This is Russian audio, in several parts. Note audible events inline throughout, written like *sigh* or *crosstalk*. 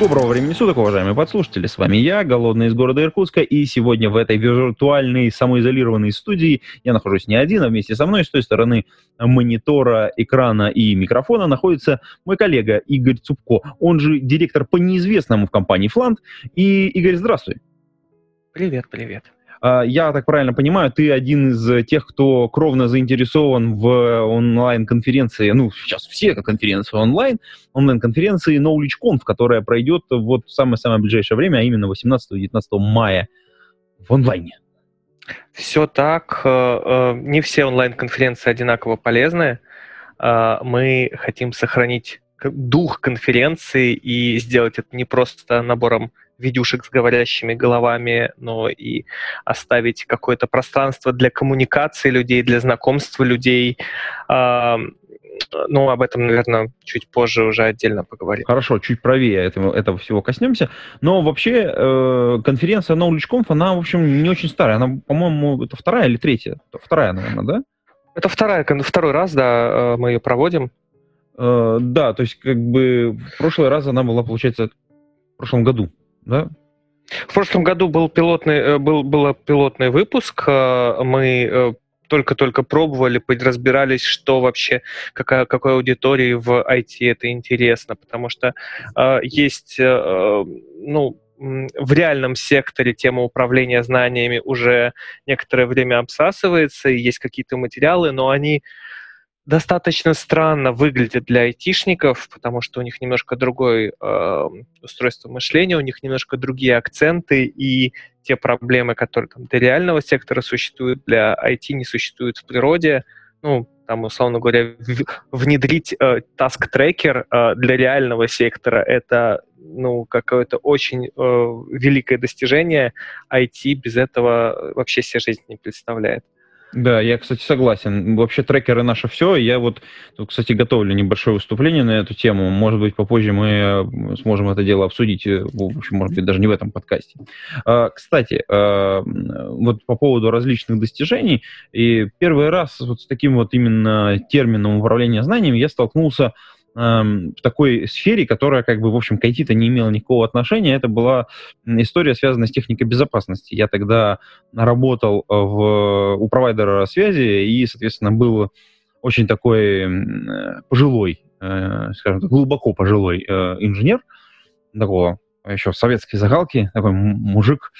Доброго времени суток, уважаемые подслушатели. С вами я, Голодный из города Иркутска, и сегодня в этой виртуальной самоизолированной студии я нахожусь не один, а вместе со мной с той стороны монитора, экрана и микрофона находится мой коллега Игорь Цупко, он же директор по неизвестному в компании Флант. И, Игорь, здравствуй. Привет, привет. А, я так правильно понимаю, ты один из тех, кто кровно заинтересован в онлайн-конференции, ну, сейчас все конференции онлайн, онлайн-конференции KnowledgeConf, которая пройдет вот в самое-самое ближайшее время, а именно 18-19 мая в онлайне. Все так. Э, э, не все онлайн-конференции одинаково полезны. Э, мы хотим сохранить дух конференции и сделать это не просто набором видюшек с говорящими головами, но и оставить какое-то пространство для коммуникации людей, для знакомства людей. Ну, об этом, наверное, чуть позже уже отдельно поговорим. Хорошо, чуть правее этого, этого всего коснемся. Но вообще э, конференция KnowledgeConf, она, в общем, не очень старая. Она, по-моему, это вторая или третья? Вторая, наверное, да? Это вторая, второй раз, да, э, мы ее проводим. Э, да, то есть как бы в прошлый раз она была, получается, в прошлом году да? В прошлом году был пилотный, э, был, был пилотный выпуск. Э, мы только-только пробовали, разбирались, что вообще, какая, какой аудитории в IT это интересно, потому что э, есть, э, ну, в реальном секторе тема управления знаниями уже некоторое время обсасывается, и есть какие-то материалы, но они достаточно странно выглядит для айтишников, потому что у них немножко другое э, устройство мышления, у них немножко другие акценты, и те проблемы, которые там для реального сектора существуют, для IT не существуют в природе. Ну, там, условно говоря, внедрить э, task-трекер э, для реального сектора — это ну, какое-то очень э, великое достижение. IT без этого вообще себе жизнь не представляет. Да, я, кстати, согласен. Вообще трекеры наше все. Я вот, кстати, готовлю небольшое выступление на эту тему. Может быть, попозже мы сможем это дело обсудить. Э, в общем, может быть, даже не в этом подкасте. А, кстати, а, вот по поводу различных достижений. И первый раз вот с таким вот именно термином управления знаниями я столкнулся в такой сфере, которая, как бы, в общем, к IT-то не имела никакого отношения. Это была история, связанная с техникой безопасности. Я тогда работал э, в, у провайдера связи и, соответственно, был очень такой пожилой, э, скажем так, глубоко пожилой э, инженер, такого еще советской загалки, такой мужик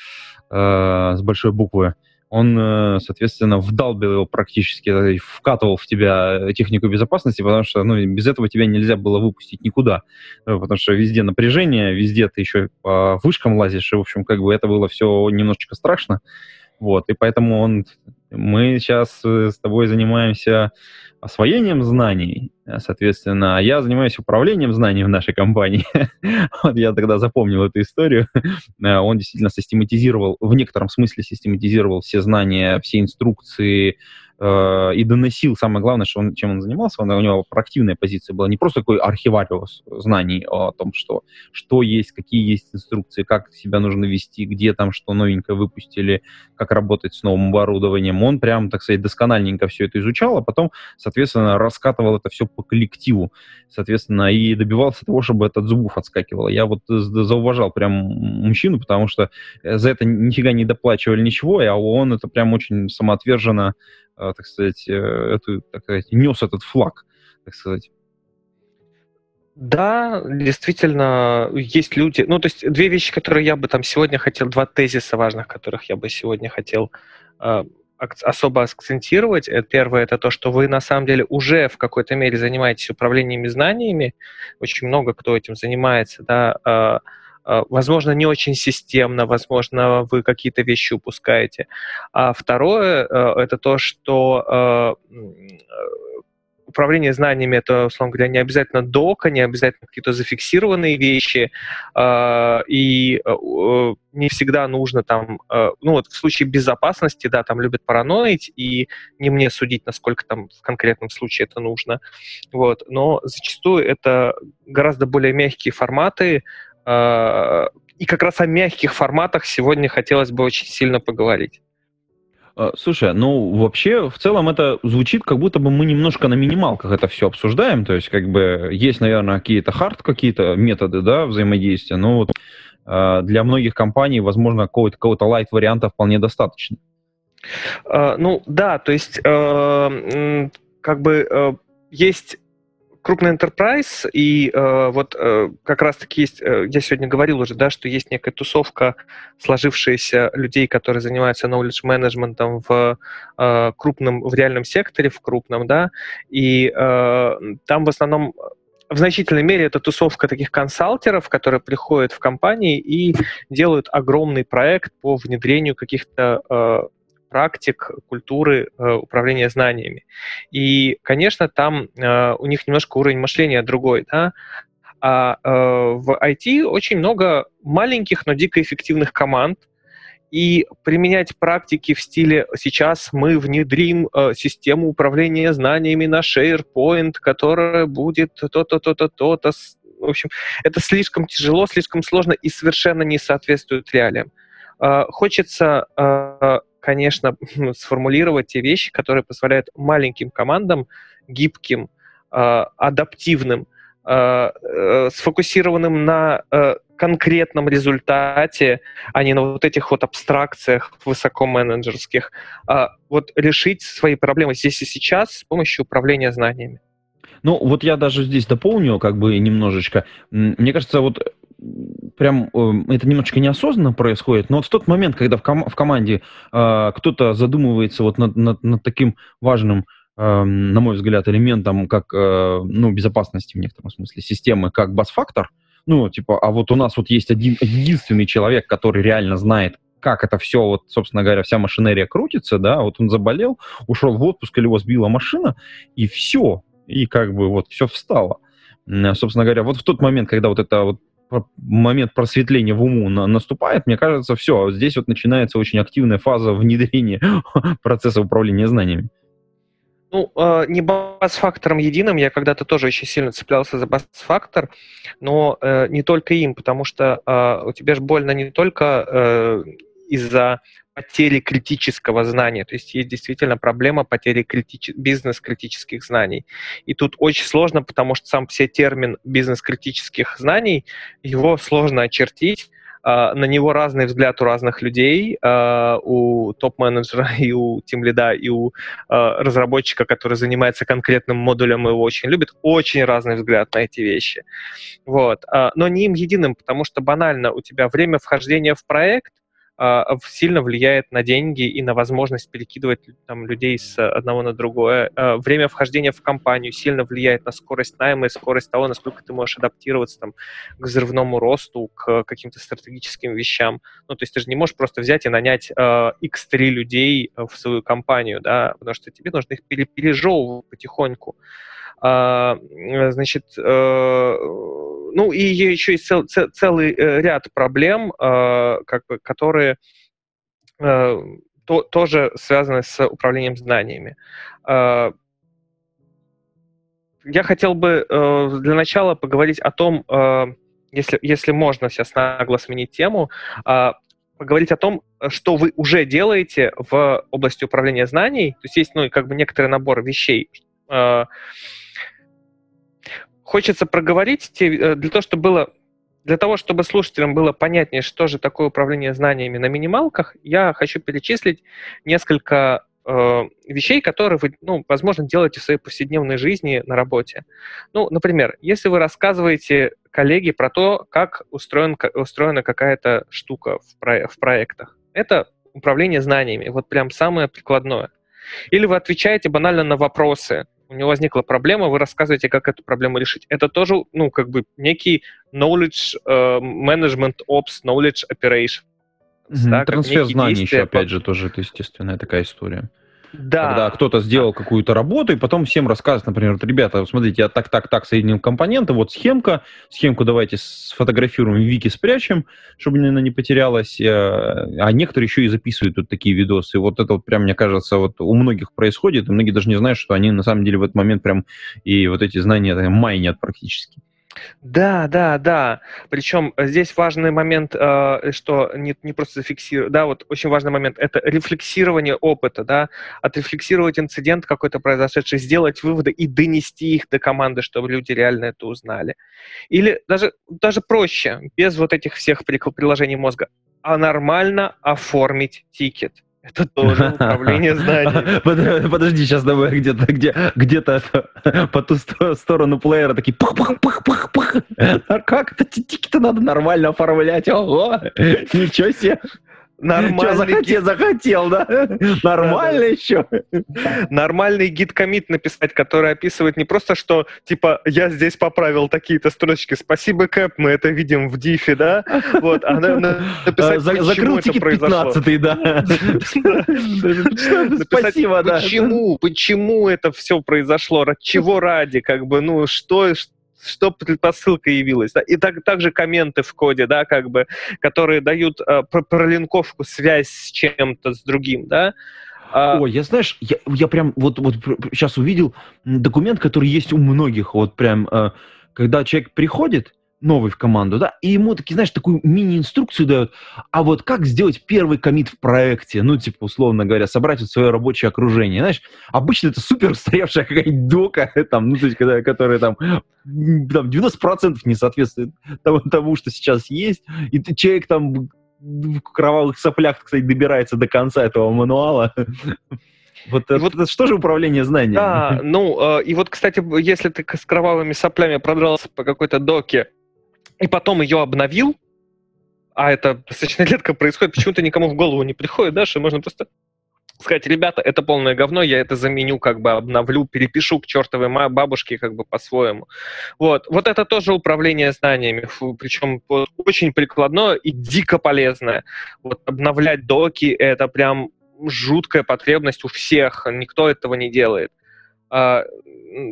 с большой буквы он, э, соответственно, вдалбил практически, э, вкатывал в тебя технику безопасности, потому что ну, без этого тебя нельзя было выпустить никуда, э, потому что везде напряжение, везде ты еще по вышкам лазишь, и, в общем, как бы это было все немножечко страшно. Вот, и поэтому он, мы сейчас с тобой занимаемся освоением знаний, соответственно, а я занимаюсь управлением знаний в нашей компании. *laughs* вот я тогда запомнил эту историю. *laughs* Он действительно систематизировал, в некотором смысле систематизировал все знания, все инструкции, Э, и доносил, самое главное, что он, чем он занимался, он, у него проактивная позиция была, не просто такой архивариус знаний о том, что, что есть, какие есть инструкции, как себя нужно вести, где там что новенькое выпустили, как работать с новым оборудованием. Он прям, так сказать, доскональненько все это изучал, а потом, соответственно, раскатывал это все по коллективу, соответственно, и добивался того, чтобы это от зубов отскакивало. Я вот зауважал прям мужчину, потому что за это нифига не доплачивали ничего, а он это прям очень самоотверженно так сказать, э, эту, так сказать, нес этот флаг, так сказать. Да, действительно, есть люди. Ну, то есть две вещи, которые я бы там сегодня хотел, два тезиса важных, которых я бы сегодня хотел э, особо акцентировать. Э, первое это то, что вы на самом деле уже в какой-то мере занимаетесь управлением знаниями. Очень много кто этим занимается, да. Э, возможно, не очень системно, возможно, вы какие-то вещи упускаете. А второе э, — это то, что э, управление знаниями это, условно говоря, не обязательно дока, не обязательно какие-то зафиксированные вещи, э, и э, не всегда нужно там, э, ну вот в случае безопасности, да, там любят параноить, и не мне судить, насколько там в конкретном случае это нужно, вот, но зачастую это гораздо более мягкие форматы, э, и как раз о мягких форматах сегодня хотелось бы очень сильно поговорить. А, слушай, ну вообще в целом это звучит, как будто бы мы немножко на минималках это все обсуждаем. То есть, как бы есть, наверное, какие-то хард, какие-то методы да, взаимодействия, но вот э, для многих компаний, возможно, какого-то, какого-то лайт-варианта вполне достаточно. Uh, ну да, то есть uh, как бы uh, есть крупный enterprise, и э, вот э, как раз-таки есть, э, я сегодня говорил уже, да, что есть некая тусовка сложившаяся людей, которые занимаются knowledge management в э, крупном, в реальном секторе, в крупном, да, и э, там в основном в значительной мере это тусовка таких консалтеров, которые приходят в компании и делают огромный проект по внедрению каких-то э, практик, культуры э, управления знаниями. И, конечно, там э, у них немножко уровень мышления другой, да, а э, в IT очень много маленьких, но дико эффективных команд, и применять практики в стиле сейчас мы внедрим э, систему управления знаниями на SharePoint, которая будет то-то, то-то, то-то. В общем, это слишком тяжело, слишком сложно и совершенно не соответствует реалиям. Э, хочется э, конечно, *laughs* сформулировать те вещи, которые позволяют маленьким командам, гибким, э, адаптивным, э, э, сфокусированным на конкретном результате, а не на вот этих вот абстракциях высокоменеджерских, вот решить свои проблемы здесь и сейчас с помощью управления знаниями. Ну, вот я даже здесь дополню, как бы немножечко. Мне кажется, вот прям эм, это немножечко неосознанно происходит, но вот в тот момент, когда в, ком- в команде э, кто-то задумывается вот над, над, над таким важным, э, на мой взгляд, элементом, как э, ну, безопасности в некотором смысле системы, как бас-фактор, ну, типа, а вот у нас вот есть один единственный человек, который реально знает, как это все, вот, собственно говоря, вся машинерия крутится, да, вот он заболел, ушел в отпуск или его сбила машина, и все, и как бы вот все встало. Собственно говоря, вот в тот момент, когда вот это вот момент просветления в уму на, наступает, мне кажется, все, здесь вот начинается очень активная фаза внедрения *laughs* процесса управления знаниями. Ну, э, не бас-фактором единым, я когда-то тоже очень сильно цеплялся за бас-фактор, но э, не только им, потому что э, у тебя же больно не только э, из-за потери критического знания. То есть есть действительно проблема потери критич... бизнес-критических знаний. И тут очень сложно, потому что сам все термин бизнес-критических знаний, его сложно очертить, Uh, на него разный взгляд у разных людей, uh, у топ-менеджера *laughs* и у тимлида, и у uh, разработчика, который занимается конкретным модулем и его очень любит, очень разный взгляд на эти вещи. Вот. Но не им единым, потому что банально у тебя время вхождения в проект а, сильно влияет на деньги и на возможность перекидывать там, людей с одного на другое. А, время вхождения в компанию сильно влияет на скорость найма и скорость того, насколько ты можешь адаптироваться там, к взрывному росту, к каким-то стратегическим вещам. Ну, то есть ты же не можешь просто взять и нанять э, X3 людей в свою компанию, да, потому что тебе нужно их пережевывать потихоньку. А, значит, э, ну и еще есть цел, цел, целый э, ряд проблем, э, как бы, которые то, тоже связаны с управлением знаниями. Я хотел бы для начала поговорить о том, если, если можно сейчас нагло сменить тему, поговорить о том, что вы уже делаете в области управления знаний. То есть есть ну, как бы некоторый набор вещей, хочется проговорить э, для того, чтобы было для того, чтобы слушателям было понятнее, что же такое управление знаниями на минималках, я хочу перечислить несколько э, вещей, которые вы, ну, возможно, делаете в своей повседневной жизни на работе. Ну, например, если вы рассказываете коллеге про то, как устроен, устроена какая-то штука в, про, в проектах, это управление знаниями, вот прям самое прикладное. Или вы отвечаете банально на вопросы, у него возникла проблема, вы рассказываете, как эту проблему решить. Это тоже, ну, как бы некий knowledge uh, management ops, knowledge operation. Mm-hmm. Да, Трансфер знаний еще, опять же, тоже это естественная такая история. Да. Когда кто-то сделал какую-то работу, и потом всем рассказывает, например, ребята, смотрите, я так-так-так соединил компоненты, вот схемка, схемку давайте сфотографируем, в вики спрячем, чтобы она не потерялась, э, а некоторые еще и записывают тут такие видосы. Вот это вот прям, мне кажется, вот у многих происходит, и многие даже не знают, что они на самом деле в этот момент прям и вот эти знания майнят практически. Да, да, да. Причем э, здесь важный момент, э, что не, не просто зафиксировать, да, вот очень важный момент, это рефлексирование опыта, да, отрефлексировать инцидент какой-то произошедший, сделать выводы и донести их до команды, чтобы люди реально это узнали. Или даже, даже проще, без вот этих всех приложений мозга, а нормально оформить тикет. Это тоже управление знаниями. *laughs* Подожди, сейчас давай где-то где, где-то *laughs* по ту сторону плеера такие пах-пах-пах-пах-пах. А как это тики-то надо нормально оформлять? Ого! *laughs* Ничего себе! Нормальный захотел, гид... захотел, да? Нормально да, да. еще. Нормальный гид-комит написать, который описывает не просто, что, типа, я здесь поправил такие-то строчки, спасибо, Кэп, мы это видим в дифе, да? Вот, а написать, За, это произошло. 15 да. Спасибо, да. Почему, почему это все произошло, чего ради, как бы, ну, что, что предпосылка явилась. Да? И так, также комменты в коде, да, как бы, которые дают э, пролинковку, связь с чем-то, с другим, да. А Ой, я знаешь, я, я прям вот, вот сейчас увидел документ, который есть у многих, вот прям, э, когда человек приходит, новый в команду, да, и ему, таки, знаешь, такую мини-инструкцию дают, а вот как сделать первый комит в проекте, ну, типа, условно говоря, собрать вот свое рабочее окружение, знаешь, обычно это супер устаревшая какая-нибудь дока, *laughs* там, ну, то есть, когда, которая там, там 90% не соответствует тому, тому, что сейчас есть, и ты, человек там в кровавых соплях, кстати, добирается до конца этого мануала. *laughs* Вот, это, вот это что же управление знаниями? Да, *laughs* ну, э, и вот, кстати, если ты с кровавыми соплями продрался по какой-то доке, и потом ее обновил, а это достаточно *laughs* редко происходит, почему-то никому в голову не приходит, да, что можно просто сказать, ребята, это полное говно, я это заменю, как бы обновлю, перепишу к чертовой бабушке как бы по-своему. Вот. вот это тоже управление знаниями, причем очень прикладное и дико полезное. Вот обновлять доки — это прям жуткая потребность у всех, никто этого не делает. А,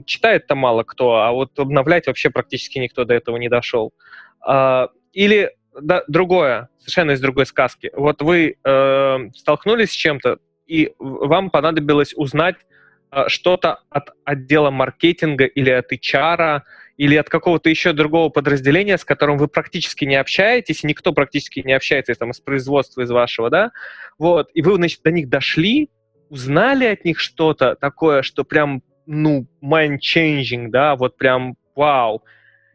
читает-то мало кто, а вот обновлять вообще практически никто до этого не дошел. А, или да, другое, совершенно из другой сказки. Вот вы э, столкнулись с чем-то, и вам понадобилось узнать э, что-то от отдела маркетинга или от HR, или от какого-то еще другого подразделения, с которым вы практически не общаетесь, никто практически не общается там, из производства, из вашего, да, вот, и вы, значит, до них дошли, узнали от них что-то такое, что прям ну, mind-changing, да, вот прям вау.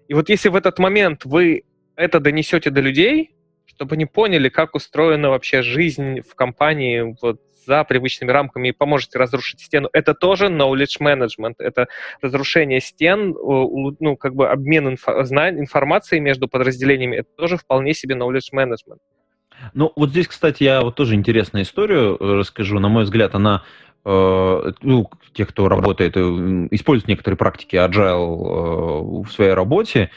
И вот если в этот момент вы это донесете до людей, чтобы они поняли, как устроена вообще жизнь в компании вот за привычными рамками и поможете разрушить стену, это тоже knowledge management, это разрушение стен, ну, как бы обмен инфо- информацией между подразделениями, это тоже вполне себе knowledge management. Ну, вот здесь, кстати, я вот тоже интересную историю э, расскажу. На мой взгляд, она ну, те, кто работает, э, используют некоторые практики agile э, в своей работе,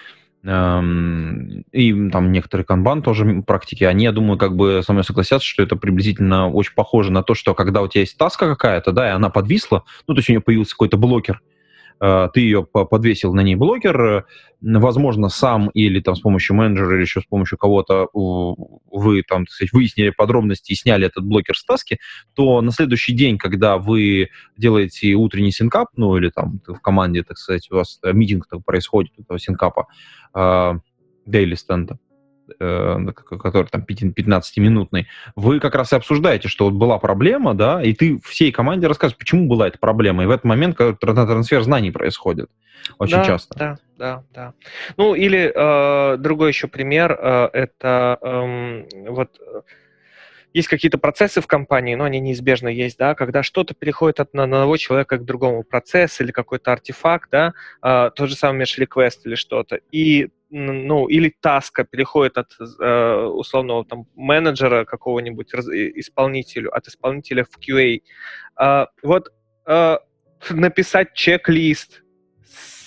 эм, и там некоторые канбан тоже практики, они, я думаю, как бы со мной согласятся, что это приблизительно очень похоже на то, что когда у тебя есть таска какая-то, да, и она подвисла, ну, то есть у нее появился какой-то блокер, Э, ты ее подвесил на ней блокер, э, возможно, сам или там с помощью менеджера или еще с помощью кого-то вы там, так сказать, выяснили подробности и сняли этот блокер с таски, то на следующий день, когда вы делаете утренний синкап, ну или там в команде, так сказать, у вас э, митинг происходит этого синкапа, stand Э, который там 15-минутный, вы как раз и обсуждаете, что вот была проблема, да, и ты всей команде рассказываешь, почему была эта проблема, и в этот момент трансфер знаний происходит очень да, часто. Да, да, да. Ну, или э, другой еще пример, э, это э, вот есть какие-то процессы в компании, но они неизбежно есть, да, когда что-то переходит от одного человека к другому, процесс или какой-то артефакт, да, э, тот же самый меж-реквест или что-то, и ну, или таска переходит от э, условного там менеджера какого-нибудь раз, исполнителю, от исполнителя в QA. Э, вот э, написать чек-лист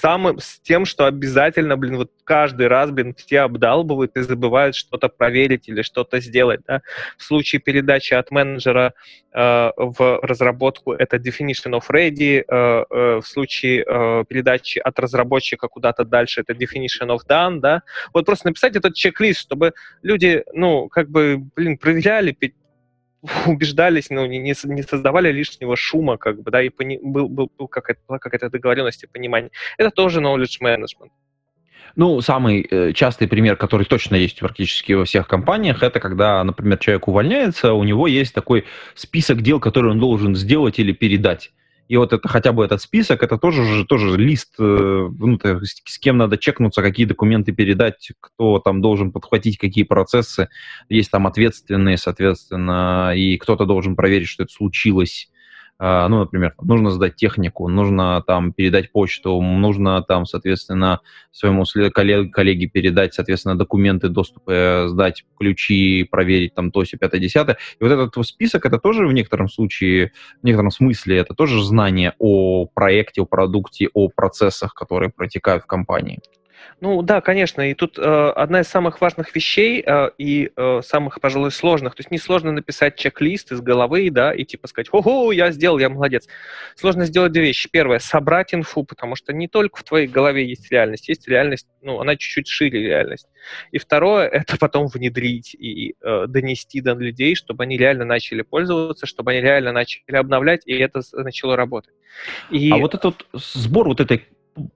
самым, с тем, что обязательно, блин, вот каждый раз, блин, все обдалбывают и забывают что-то проверить или что-то сделать, да. В случае передачи от менеджера э, в разработку это definition of ready, э, э, в случае э, передачи от разработчика куда-то дальше это definition of done, да. Вот просто написать этот чек-лист, чтобы люди, ну, как бы, блин, проверяли, *laughs* убеждались, ну, не, не создавали лишнего шума, как бы, да, и пони, был, был, был какая-то, какая-то договоренность и понимание. Это тоже knowledge management. Ну, самый э, частый пример, который точно есть практически во всех компаниях, это когда, например, человек увольняется, у него есть такой список дел, которые он должен сделать или передать. И вот это хотя бы этот список, это тоже же тоже лист, э, ну, с кем надо чекнуться, какие документы передать, кто там должен подхватить какие процессы. Есть там ответственные, соответственно, и кто-то должен проверить, что это случилось ну, например, нужно сдать технику, нужно там передать почту, нужно там, соответственно, своему коллеге, передать, соответственно, документы доступа, сдать ключи, проверить там то, все, пятое, десятое. И вот этот список, это тоже в некотором случае, в некотором смысле, это тоже знание о проекте, о продукте, о процессах, которые протекают в компании. Ну да, конечно, и тут э, одна из самых важных вещей э, и э, самых, пожалуй, сложных. То есть несложно написать чек-лист из головы, да, и типа сказать, ого, я сделал, я молодец. Сложно сделать две вещи. Первое, собрать инфу, потому что не только в твоей голове есть реальность, есть реальность, ну, она чуть-чуть шире реальность. И второе, это потом внедрить и э, донести до людей, чтобы они реально начали пользоваться, чтобы они реально начали обновлять, и это начало работать. И... А вот этот сбор вот этой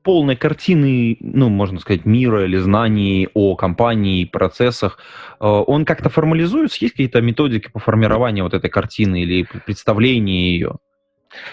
полной картины, ну, можно сказать, мира или знаний о компании, процессах, э, он как-то формализуется? Есть какие-то методики по формированию вот этой картины или представления ее?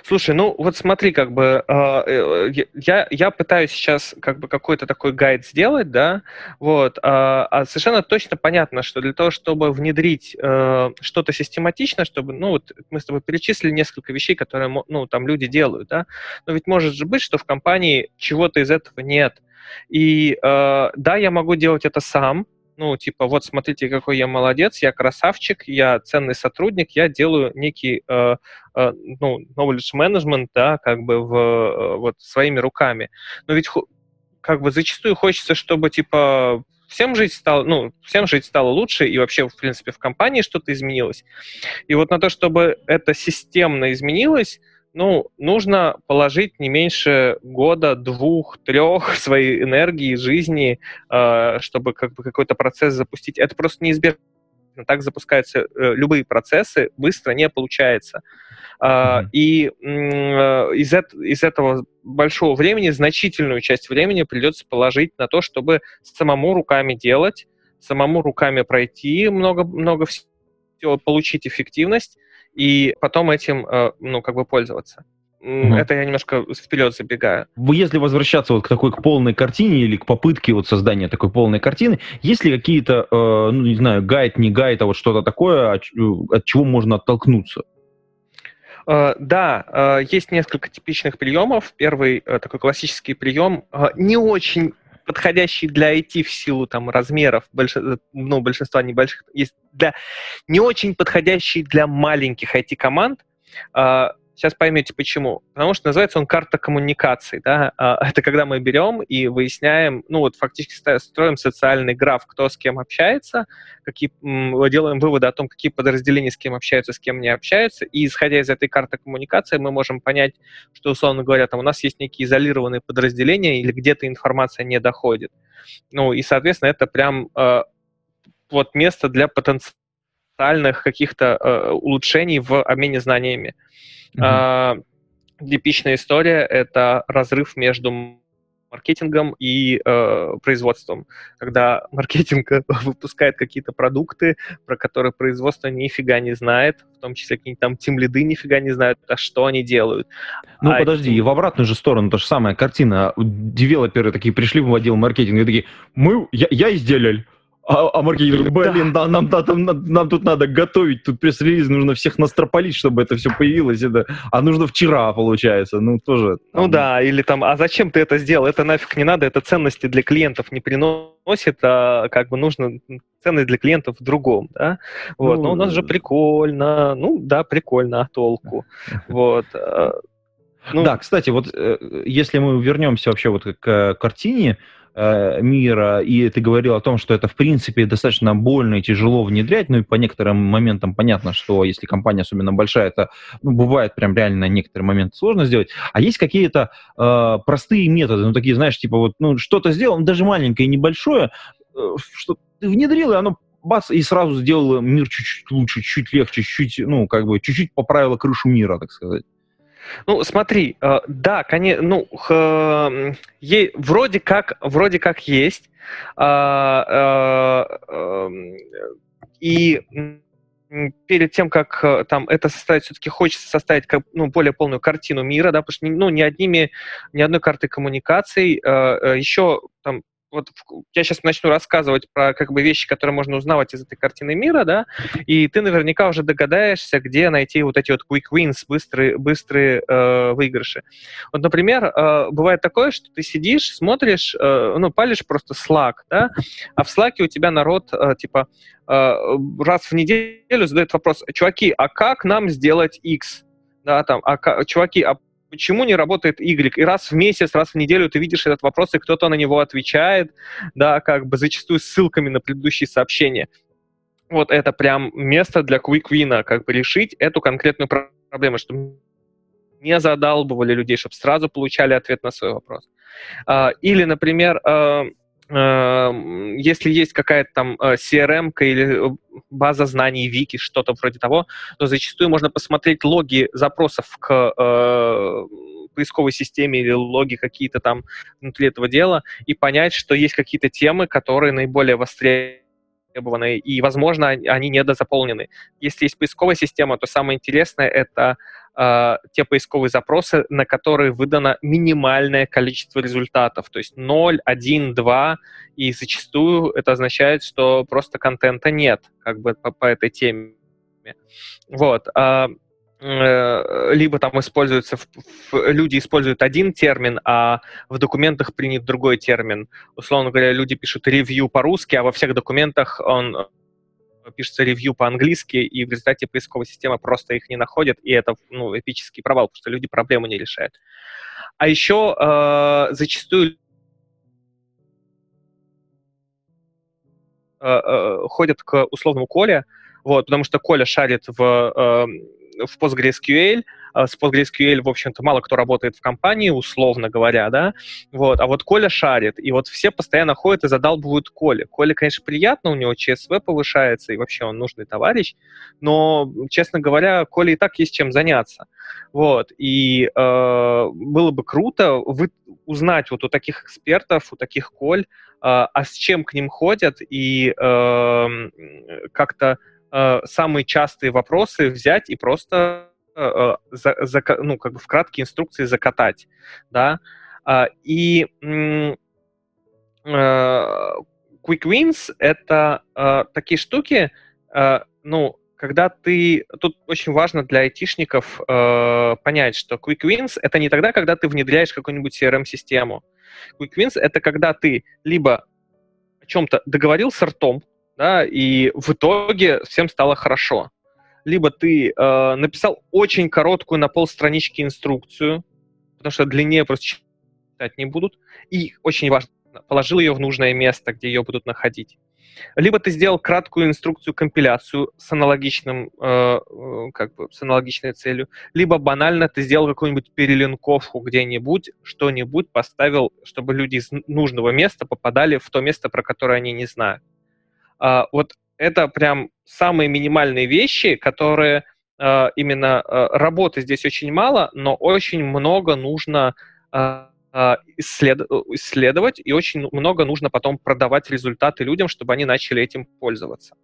Слушай, ну вот смотри, как бы а, э, я, я пытаюсь сейчас как бы какой-то такой гайд сделать, да, вот, а, а совершенно точно понятно, что для того, чтобы внедрить э, что-то систематично, чтобы, ну вот мы с тобой перечислили несколько вещей, которые, ну, там люди делают, да, но ведь может же быть, что в компании чего-то из этого нет. И э, да, я могу делать это сам, ну, типа, вот смотрите, какой я молодец, я красавчик, я ценный сотрудник, я делаю некий, э, э, ну, knowledge management, да, как бы в, э, вот своими руками. Но ведь как бы зачастую хочется, чтобы, типа, всем жить стало, ну, всем жить стало лучше, и вообще, в принципе, в компании что-то изменилось. И вот на то, чтобы это системно изменилось, ну, нужно положить не меньше года, двух, трех *laughs* своей энергии, жизни, э, чтобы как бы какой-то процесс запустить. Это просто неизбежно. Так запускаются э, любые процессы, быстро не получается. Mm-hmm. И э, из, из этого большого времени, значительную часть времени придется положить на то, чтобы самому руками делать, самому руками пройти много, много всего, получить эффективность, и потом этим, э, ну, как бы пользоваться. Угу. Это я немножко вперед забегаю. Если возвращаться вот к такой к полной картине или к попытке вот создания такой полной картины, есть ли какие-то, э, ну, не знаю, гайд, не гайд, а вот что-то такое, от, от чего можно оттолкнуться? Uh, да, uh, есть несколько типичных приемов. Первый uh, такой классический прием, не очень подходящий для IT в силу там размеров, больш... ну, большинства небольших, есть для не очень подходящий для маленьких IT-команд. Сейчас поймете почему. Потому что называется он карта коммуникаций. Да? А, *laughs* это когда мы берем и выясняем, ну вот фактически строим социальный граф, кто с кем общается, какие, делаем выводы о том, какие подразделения с кем общаются, с кем не общаются. И исходя из этой карты коммуникации мы можем понять, что, условно говоря, там у нас есть некие изолированные подразделения или где-то информация не доходит. Ну и, соответственно, это прям э, вот место для потенциальных каких-то э, улучшений в обмене знаниями. Mm-hmm. Типичная история — это разрыв между маркетингом и э, производством. Когда маркетинг *laughs* выпускает какие-то продукты, про которые производство нифига не знает, в том числе какие-то там тим-лиды нифига не знают, а что они делают. Ну, а подожди, и в обратную же сторону та же самая картина. Девелоперы такие пришли в отдел маркетинга и такие, мы, я, я сделал, а, а маркетинг, блин, да. нам, нам, нам, нам тут надо готовить, тут пресс-релиз, нужно всех настропалить, чтобы это все появилось. Это, а нужно вчера, получается. Ну, тоже. Там... Ну да, или там, а зачем ты это сделал? Это нафиг не надо, это ценности для клиентов не приносит, а как бы нужно ценность для клиентов в другом, да? Вот, ну, но у нас же прикольно. Ну да, прикольно, а толку? Вот. Э, Ну, да, кстати, вот э, если мы вернемся вообще вот к картине э, мира, и ты говорил о том, что это, в принципе, достаточно больно и тяжело внедрять, ну и по некоторым моментам понятно, что если компания особенно большая, это ну, бывает прям реально некоторые моменты сложно сделать. А есть какие-то э, простые методы, ну такие, знаешь, типа вот, ну что-то сделал, даже маленькое небольшое, э, что ты внедрил, и оно бац, и сразу сделало мир чуть-чуть лучше, чуть легче, чуть, ну, как бы, чуть-чуть поправило крышу мира, так сказать. Ну, смотри, э, да, конечно, ну, е, вроде как, вроде как есть, а, э, эм, и перед тем, как э, там это составить, все-таки хочется составить как, ну, более полную картину мира, да, потому что ну, ни одними, ни одной картой коммуникаций, еще там вот я сейчас начну рассказывать про как бы вещи, которые можно узнавать из этой картины мира, да, и ты наверняка уже догадаешься, где найти вот эти вот quick wins, быстрые, быстрые э, выигрыши. Вот, например, э, бывает такое, что ты сидишь, смотришь, э, ну, палишь просто Slack, да, а в Slack у тебя народ, э, типа, э, раз в неделю задает вопрос, чуваки, а как нам сделать X? Да, там, а, чуваки, а почему не работает Y? И раз в месяц, раз в неделю ты видишь этот вопрос, и кто-то на него отвечает, да, как бы зачастую ссылками на предыдущие сообщения. Вот это прям место для Win, как бы решить эту конкретную проблему, чтобы не задалбывали людей, чтобы сразу получали ответ на свой вопрос. А, или, например, а, если есть какая-то там э, CRM или э, база знаний, вики, что-то вроде того, то зачастую можно посмотреть логи запросов к э, поисковой системе или логи какие-то там внутри этого дела и понять, что есть какие-то темы, которые наиболее востребованы, и, возможно, они недозаполнены. Если есть поисковая система, то самое интересное — это э, те поисковые запросы, на которые выдано минимальное количество результатов, то есть 0, 1, 2, и зачастую это означает, что просто контента нет как бы по, по этой теме. Вот. А, либо там используется, люди используют один термин, а в документах принят другой термин. Условно говоря, люди пишут ревью по-русски, а во всех документах он пишется ревью по-английски, и в результате поисковая система просто их не находит, и это ну, эпический провал, потому что люди проблему не решают. А еще э, зачастую э, э, ходят к условному Коле, вот, потому что Коля шарит в, э, в PostgreSQL, а, с PostgreSQL, в общем-то, мало кто работает в компании, условно говоря, да, вот, а вот Коля шарит, и вот все постоянно ходят и задалбывают Коле. Коля, конечно, приятно, у него ЧСВ повышается, и вообще он нужный товарищ, но, честно говоря, Коле и так есть чем заняться, вот, и э, было бы круто вы, узнать вот у таких экспертов, у таких Коль, э, а с чем к ним ходят, и э, как-то э, самые частые вопросы взять и просто Э, за, за, ну, как бы в краткие инструкции закатать, да, а, и э, quick wins — это э, такие штуки, ну, когда ты... Тут очень важно для айтишников э, понять, что quick wins — это не тогда, когда ты внедряешь какую-нибудь CRM-систему. Quick wins — это когда ты либо о чем-то договорился ртом, да, и в итоге всем стало хорошо либо ты э, написал очень короткую на полстранички инструкцию, потому что длиннее просто читать не будут, и очень важно, положил ее в нужное место, где ее будут находить. Либо ты сделал краткую инструкцию, компиляцию с аналогичным, э, э как бы, с аналогичной целью, либо банально ты сделал какую-нибудь перелинковку где-нибудь, что-нибудь поставил, чтобы люди из нужного места попадали в то место, про которое они не знают. А, вот это прям самые минимальные вещи, которые э, именно э, работы здесь очень мало, но очень много нужно исслед, исследовать и очень много нужно потом продавать результаты людям, чтобы они начали этим пользоваться.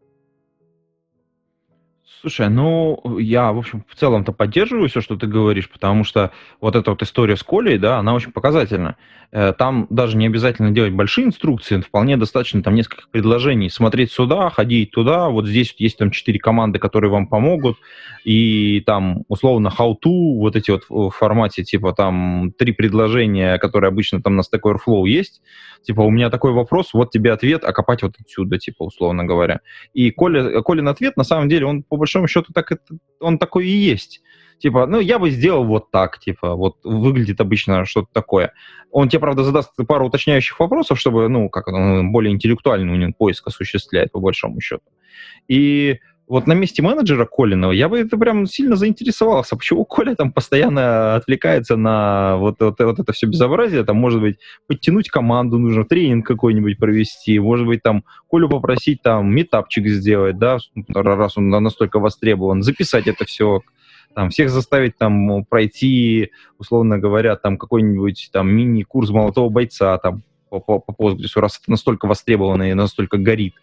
Слушай, ну, я, в общем, в целом-то поддерживаю все, что ты говоришь, потому что вот эта вот история с Колей, да, она очень показательна. Э, там даже не обязательно делать большие инструкции, вполне достаточно там несколько предложений. Смотреть сюда, ходить туда, вот здесь есть там четыре команды, которые вам помогут, и там условно how-to, вот эти вот в формате типа там три предложения, которые обычно там на Stack Overflow есть, типа у меня такой вопрос, вот тебе ответ, а копать вот отсюда, типа условно говоря. И Коля, Колин ответ, на самом деле, он по большому счету так это, он такой и есть Типа, ну, я бы сделал вот так, типа, вот выглядит обычно что-то такое. Он тебе, правда, задаст пару уточняющих вопросов, чтобы, ну, как он более интеллектуальный у него поиск осуществляет, по большому счету. И вот на месте менеджера Колина я бы это прям сильно заинтересовался. Почему Коля там постоянно отвлекается на вот, вот, вот это все безобразие? Там, может быть, подтянуть команду нужно, тренинг какой-нибудь провести, может быть, там Колю попросить там метапчик сделать, да, раз он настолько востребован, записать это все, там, всех заставить там пройти, условно говоря, там какой-нибудь там мини-курс молодого бойца там по, по, по Postgres, раз это настолько востребовано и настолько горит.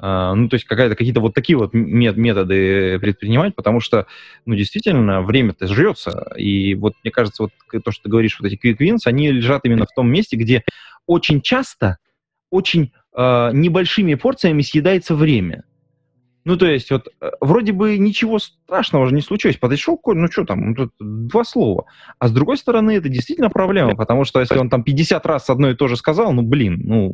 Ну, то есть какая-то, какие-то вот такие вот методы предпринимать, потому что, ну, действительно, время-то жрется. И вот, мне кажется, вот то, что ты говоришь, вот эти quick wins, они лежат именно в том месте, где очень часто, очень э, небольшими порциями съедается время. Ну, то есть, вот, э, вроде бы ничего страшного же не случилось. Подошел Коль, ну, что там, тут два слова. А с другой стороны, это действительно проблема, потому что если он там 50 раз одно и то же сказал, ну, блин, ну,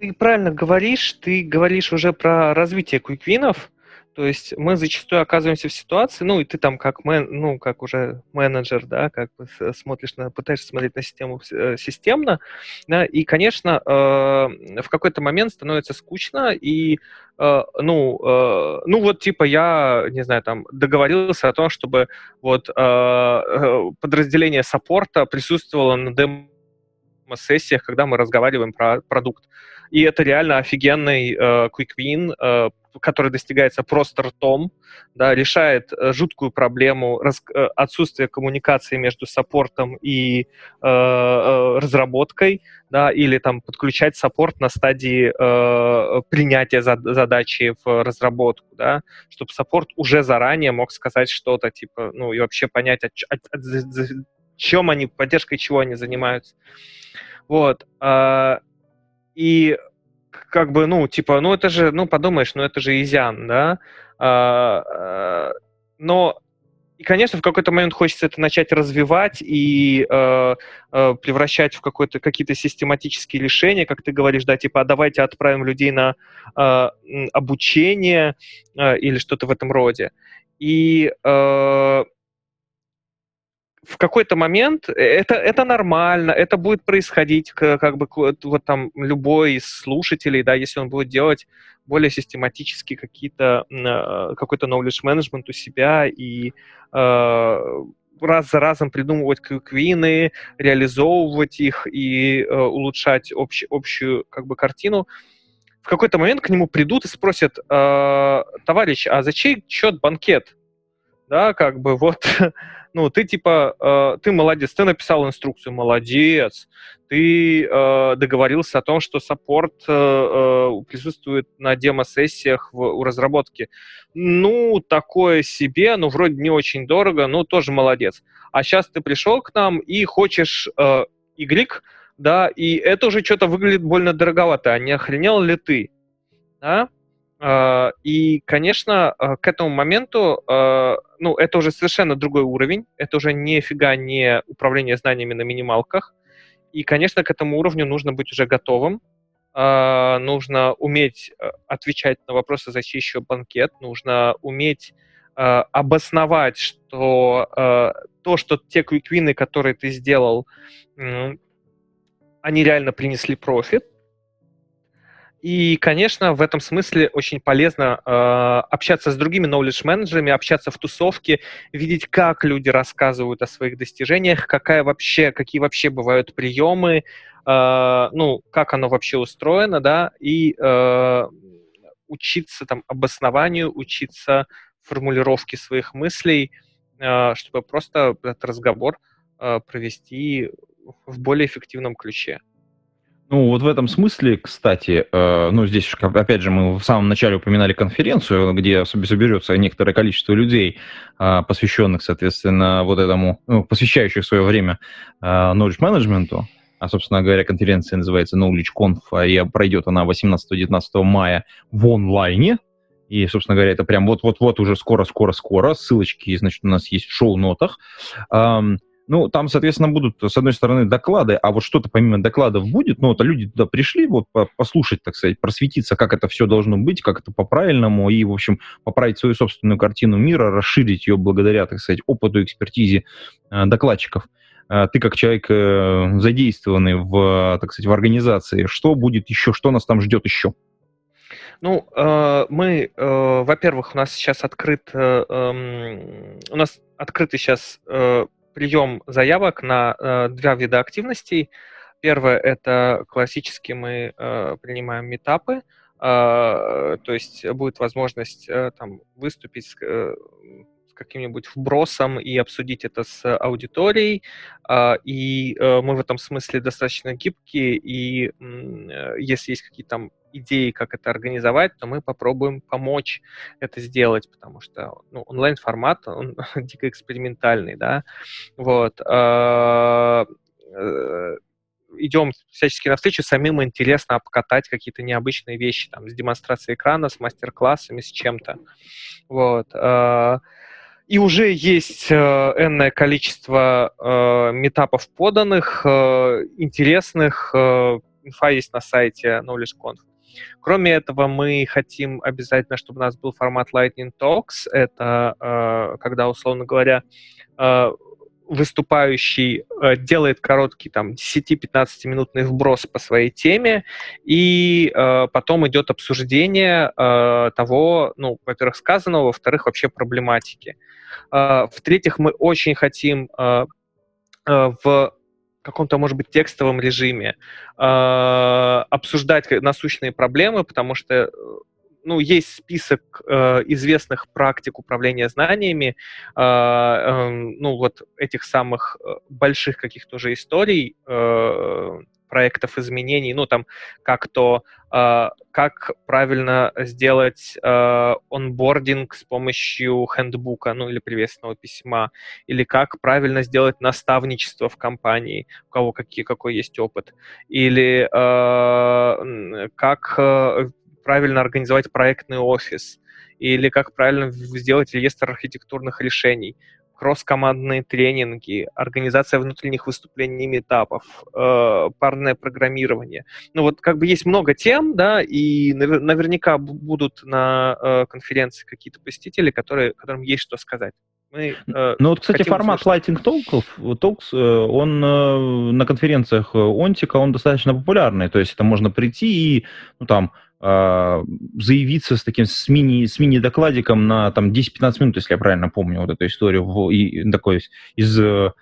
ты правильно говоришь, ты говоришь уже про развитие квиквинов, то есть мы зачастую оказываемся в ситуации, ну и ты там как мен, ну как уже менеджер, да, как бы смотришь на, пытаешься смотреть на систему э, системно, да, и конечно э, в какой-то момент становится скучно и э, ну э, ну вот типа я не знаю там договорился о том, чтобы вот э, э подразделение саппорта присутствовало на демо сессиях, когда мы разговариваем про продукт. И это реально офигенный э, quick win, э, который достигается просто ртом, да, решает э, жуткую проблему раз, э, отсутствия коммуникации между саппортом и э, э, разработкой, да, или там подключать саппорт на стадии э, принятия зад задачи в разработку, да, чтобы саппорт уже заранее мог сказать что-то, типа, ну, и вообще понять, о, о, о, о чем они, поддержкой чего они занимаются. Вот. А, и как бы, ну, типа, ну это же, ну подумаешь, ну это же изян, да, а, а, но и, конечно, в какой-то момент хочется это начать развивать и э, э, превращать в какое-то, какие-то систематические решения, как ты говоришь, да, типа, а давайте отправим людей на э, обучение э, или что-то в этом роде. И э, в какой-то момент э, это, это нормально, это будет происходить, как бы вот там любой из слушателей, да, если он будет делать более систематически какие-то, а, какой-то knowledge management у себя и э, раз за разом придумывать квины, реализовывать их и э, улучшать общ, общую как бы картину, в какой-то момент к нему придут и спросят, э, товарищ, а за чей счет банкет? Да, как бы вот *laughs* ну, ты типа, э, ты молодец, ты написал инструкцию, молодец, ты э, договорился о том, что саппорт э, э, присутствует на демо-сессиях в, у разработки. Ну, такое себе, ну, вроде не очень дорого, ну, тоже молодец. А сейчас ты пришел к нам и хочешь э, да, и это уже что-то выглядит больно дороговато, а не охренел ли ты? Да? А, и, конечно, а, к этому моменту, а, ну, это уже совершенно другой уровень, это уже нифига не управление знаниями на минималках. И, конечно, к этому уровню нужно быть уже готовым, нужно уметь отвечать на вопросы, за чей еще банкет, нужно уметь обосновать, что то, что те квиквины, которые ты сделал, они реально принесли профит, и, конечно, в этом смысле очень полезно э, общаться с другими knowledge менеджерами, общаться в тусовке, видеть, как люди рассказывают о своих достижениях, какая вообще, какие вообще бывают приемы, э, ну, как оно вообще устроено, да, и э, учиться там обоснованию, учиться формулировке своих мыслей, э, чтобы просто этот разговор э, провести в более эффективном ключе. Ну, вот в этом смысле, кстати, э, ну, здесь, опять же, мы в самом начале упоминали конференцию, где соберется некоторое количество людей, э, посвященных, соответственно, вот этому, ну, посвящающих свое время э, knowledge management, а, собственно говоря, конференция называется Knowledge Conf, и пройдет она 18-19 мая в онлайне, и, собственно говоря, это прям вот-вот-вот уже скоро-скоро-скоро, ссылочки, значит, у нас есть в шоу-нотах. Ну, там, соответственно, будут, с одной стороны, доклады, а вот что-то помимо докладов будет, ну, вот люди туда пришли, вот, послушать, так сказать, просветиться, как это все должно быть, как это по-правильному, и, в общем, поправить свою собственную картину мира, расширить ее благодаря, так сказать, опыту, экспертизе э, докладчиков. Э, ты как человек э, задействованный в, так сказать, в организации, что будет еще, что нас там ждет еще? Ну, э, мы, во-первых, у нас сейчас открыт, э, э, у нас открытый сейчас прием заявок на э, два вида активностей. Первое это классически мы э, принимаем метапы, э, то есть будет возможность э, там выступить э, каким-нибудь вбросом и обсудить это с аудиторией. Э, и э, мы в этом смысле достаточно гибкие, и э, если есть какие-то там идеи, как это организовать, то мы попробуем помочь это сделать, потому что ну, онлайн-формат, он *laughs* дико экспериментальный, да, вот. А, э, идем всячески навстречу, самим интересно обкатать какие-то необычные вещи, там, с демонстрацией экрана, с мастер-классами, с чем-то, вот. И уже есть э, энное количество э, метапов поданных, э, интересных, э, инфа есть на сайте KnowledgeConf. Кроме этого, мы хотим обязательно, чтобы у нас был формат Lightning Talks. Это э, когда, условно говоря, э, выступающий э, делает короткий там 10-15 минутный вброс по своей теме, и э, потом идет обсуждение э, того, ну, во-первых, сказанного, во-вторых, вообще проблематики. Э, в-третьих, мы очень хотим э, э, в каком-то, может быть, текстовом режиме э, обсуждать насущные проблемы, потому что э, ну, есть список э, известных практик управления знаниями, э, э, ну, вот этих самых э, больших каких-то уже историй, э, проектов изменений, ну, там, как то, э, как правильно сделать э, онбординг с помощью хендбука, ну, или приветственного письма, или как правильно сделать наставничество в компании, у кого какие, какой есть опыт, или э, как э, правильно организовать проектный офис, или как правильно сделать реестр архитектурных решений кросс-командные тренинги, организация внутренних выступлений метапов, э, парное программирование. Ну вот как бы есть много тем, да, и навер- наверняка будут на э, конференции какие-то посетители, которые, которым есть что сказать. Мы, э, ну вот, кстати, формат Lighting Talks, Talks, э, он э, на конференциях Онтика, он достаточно популярный, то есть это можно прийти и, ну там, заявиться с таким с мини с мини докладиком на там 10-15 минут, если я правильно помню вот эту историю в, и, такой из э,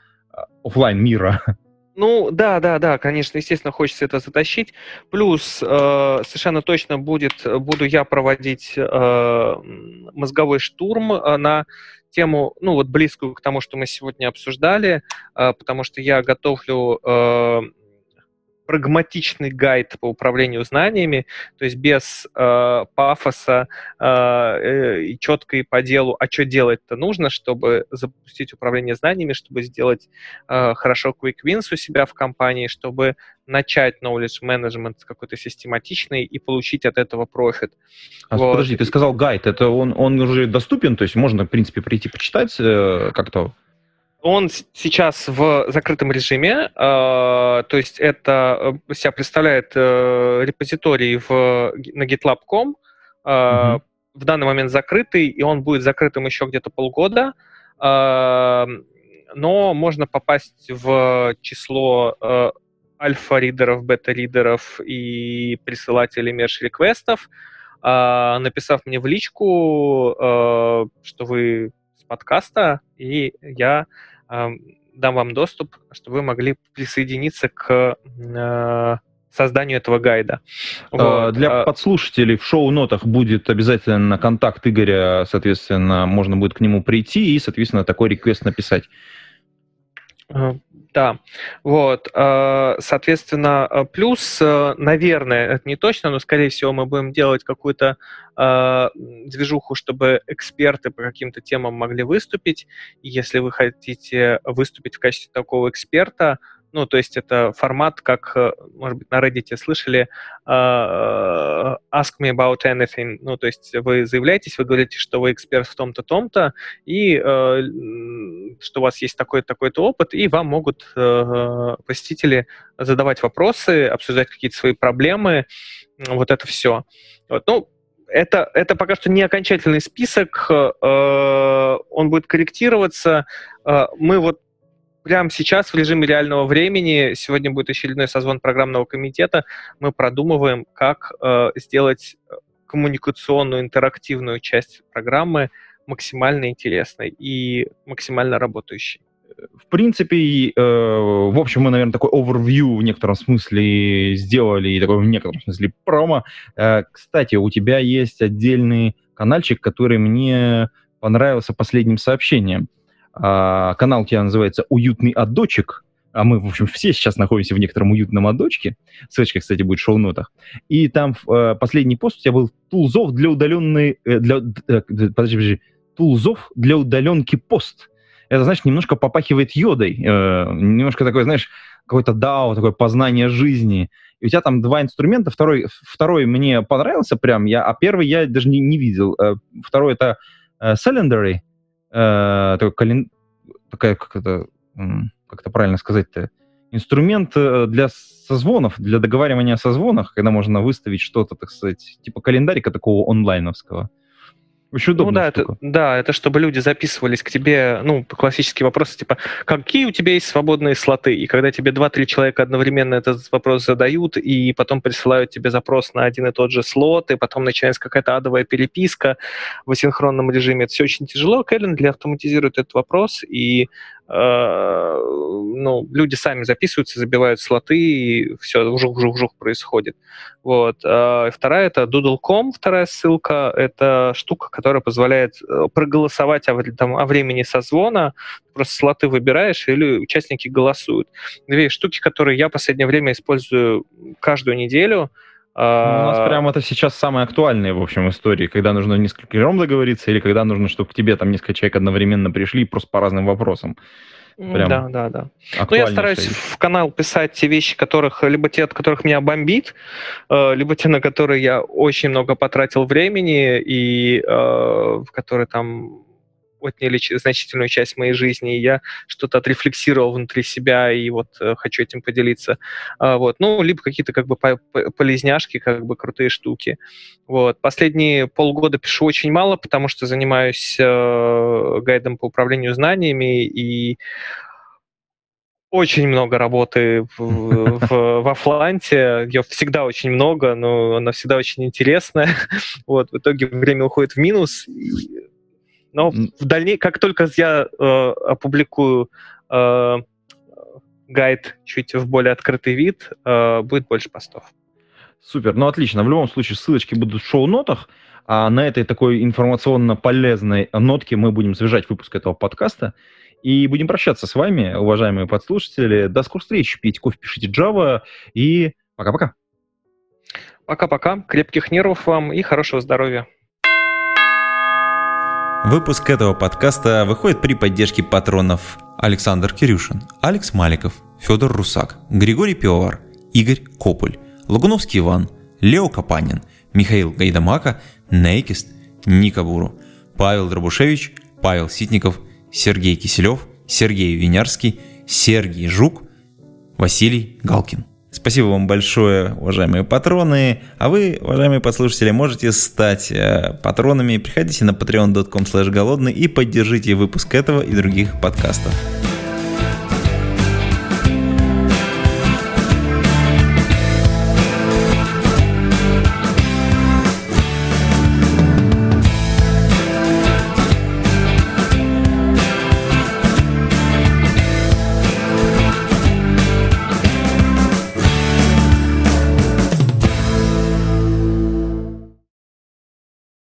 офлайн мира. Ну да, да, да, конечно, естественно, хочется это затащить. Плюс э, совершенно точно будет буду я проводить э, мозговой штурм э, на тему, ну вот близкую к тому, что мы сегодня обсуждали, э, потому что я готовлю э, прагматичный гайд по управлению знаниями, то есть без э, пафоса э, э, и четко и по делу, а что делать-то нужно, чтобы запустить управление знаниями, чтобы сделать э, хорошо quick wins у себя в компании, чтобы начать knowledge management какой-то систематичный и получить от этого профит. А, вот. Подожди, ты сказал гайд, это он, он уже доступен, то есть можно, в принципе, прийти почитать э, как-то? Он сейчас в закрытом режиме, э, то есть это э, себя представляет э, репозиторий в, на gitlab.com, э, mm в данный момент закрытый, и он будет закрытым еще где-то полгода, э, но можно попасть в число э, альфа-ридеров, бета-ридеров и присылателей мерш-реквестов, э, написав мне в личку, э, что вы подкаста, и я э, дам вам доступ, чтобы вы могли присоединиться к э, созданию этого гайда. А, вот. Для а подслушателей в шоу-нотах будет обязательно контакт Игоря, соответственно, можно будет к нему прийти и, соответственно, такой реквест написать. Э, да, вот, э, соответственно, э, плюс, наверное, это не точно, но, скорее всего, мы будем делать какую-то движуху, чтобы эксперты по каким-то темам могли выступить. Если вы хотите выступить в качестве такого эксперта, Ну, то есть это формат, как, э, может быть, на Reddit слышали, uh, ask me about anything. Ну, то есть вы заявляетесь, вы говорите, что вы эксперт в том-то, том-то, и uh, что у вас есть такой-то, такой-то опыт, и вам могут uh, посетители задавать вопросы, обсуждать какие-то свои проблемы, вот это все. Вот, ну, это, это пока что не окончательный список, он будет корректироваться. Мы вот прямо сейчас в режиме реального времени, сегодня будет очередной созвон программного комитета, мы продумываем, как э, сделать э, коммуникационную, интерактивную часть программы максимально интересной и максимально работающей. В принципе, э, в общем, мы, наверное, такой overview в некотором смысле сделали, и такой в некотором смысле промо. Э, кстати, у тебя есть отдельный каналчик, который мне понравился последним сообщением. А, канал у тебя называется «Уютный отдочек», а мы, в общем, все сейчас находимся в некотором уютном отдочке. Ссылочка, кстати, будет в шоу-нотах. И там э, последний пост у тебя был «Тулзов для удаленной...» э, для, э, подожди, подожди. «Тулзов для удаленки пост». Это, знаешь, немножко попахивает йодой. Э, немножко такое, знаешь, какое-то дао, такое познание жизни. И у тебя там два инструмента. Второй, второй мне понравился прям, я, а первый я даже не, не видел. Э, второй это э, э, такой кален... такая, как это, как это правильно сказать-то, инструмент э, для созвонов, для договаривания о созвонах, когда можно выставить что-то, так сказать, типа календарика такого онлайновского. Очень удобно. Ну да это, да, это чтобы люди записывались к тебе, ну, классические вопросы, типа, какие у тебя есть свободные слоты? И когда тебе 2-3 человека одновременно этот вопрос задают, и потом присылают тебе запрос на один и тот же слот, и потом начинается какая-то адовая переписка в асинхронном режиме, это все очень тяжело. для автоматизирует этот вопрос, и ну, люди сами записываются, забивают слоты, и все, вжух-вжух-вжух происходит. Вот. А вторая — это Doodle.com, вторая ссылка. Это штука, которая позволяет э, проголосовать о, там, о времени созвона. Просто слоты выбираешь, или участники голосуют. Две штуки, которые я в последнее время использую каждую неделю — у нас а, прям это сейчас самое актуальное, в общем, истории, когда нужно несколько ром договориться, или когда нужно, чтобы к тебе там несколько человек одновременно пришли просто по разным вопросам. Прям да, да, да. Ну, я стараюсь стоит. в канал писать те вещи, которых, либо те, от которых меня бомбит, э, либо те, на которые я очень много потратил времени, и э, в которые там отняли значительную часть моей жизни, и я что-то отрефлексировал внутри себя, и вот э, хочу этим поделиться. А, вот. Ну, либо какие-то как бы полезняшки, как бы крутые штуки. Вот. Последние полгода пишу очень мало, потому что занимаюсь э, гайдом по управлению знаниями, и очень много работы в, в, в Афланте. Ее всегда очень много, но она всегда очень интересная. *laughs* Вот, в итоге время уходит в минус. Но в дальнейшем, как только я э, опубликую э, гайд чуть в более открытый вид, э, будет больше постов. Супер, ну отлично. В любом случае ссылочки будут в шоу-нотах, а на этой такой информационно полезной нотке мы будем завершать выпуск этого подкаста. И будем прощаться с вами, уважаемые подслушатели. До скорых встреч. Пейте кофе, пишите Java. И пока-пока. Пока-пока. Крепких нервов вам и хорошего здоровья. Выпуск этого подкаста выходит при поддержке патронов Александр Кирюшин, Алекс Маликов, Федор Русак, Григорий Пивовар, Игорь Кополь, Лагуновский Иван, Лео Капанин, Михаил Гайдамака, Нейкист, Ника Буру, Павел Дробушевич, Павел Ситников, Сергей Киселев, Сергей Винярский, Сергей Жук, Василий Галкин. Спасибо вам большое, уважаемые патроны. А вы, уважаемые подслушатели, можете стать э, патронами. Приходите на patreon.com голодный и поддержите выпуск этого и других подкастов.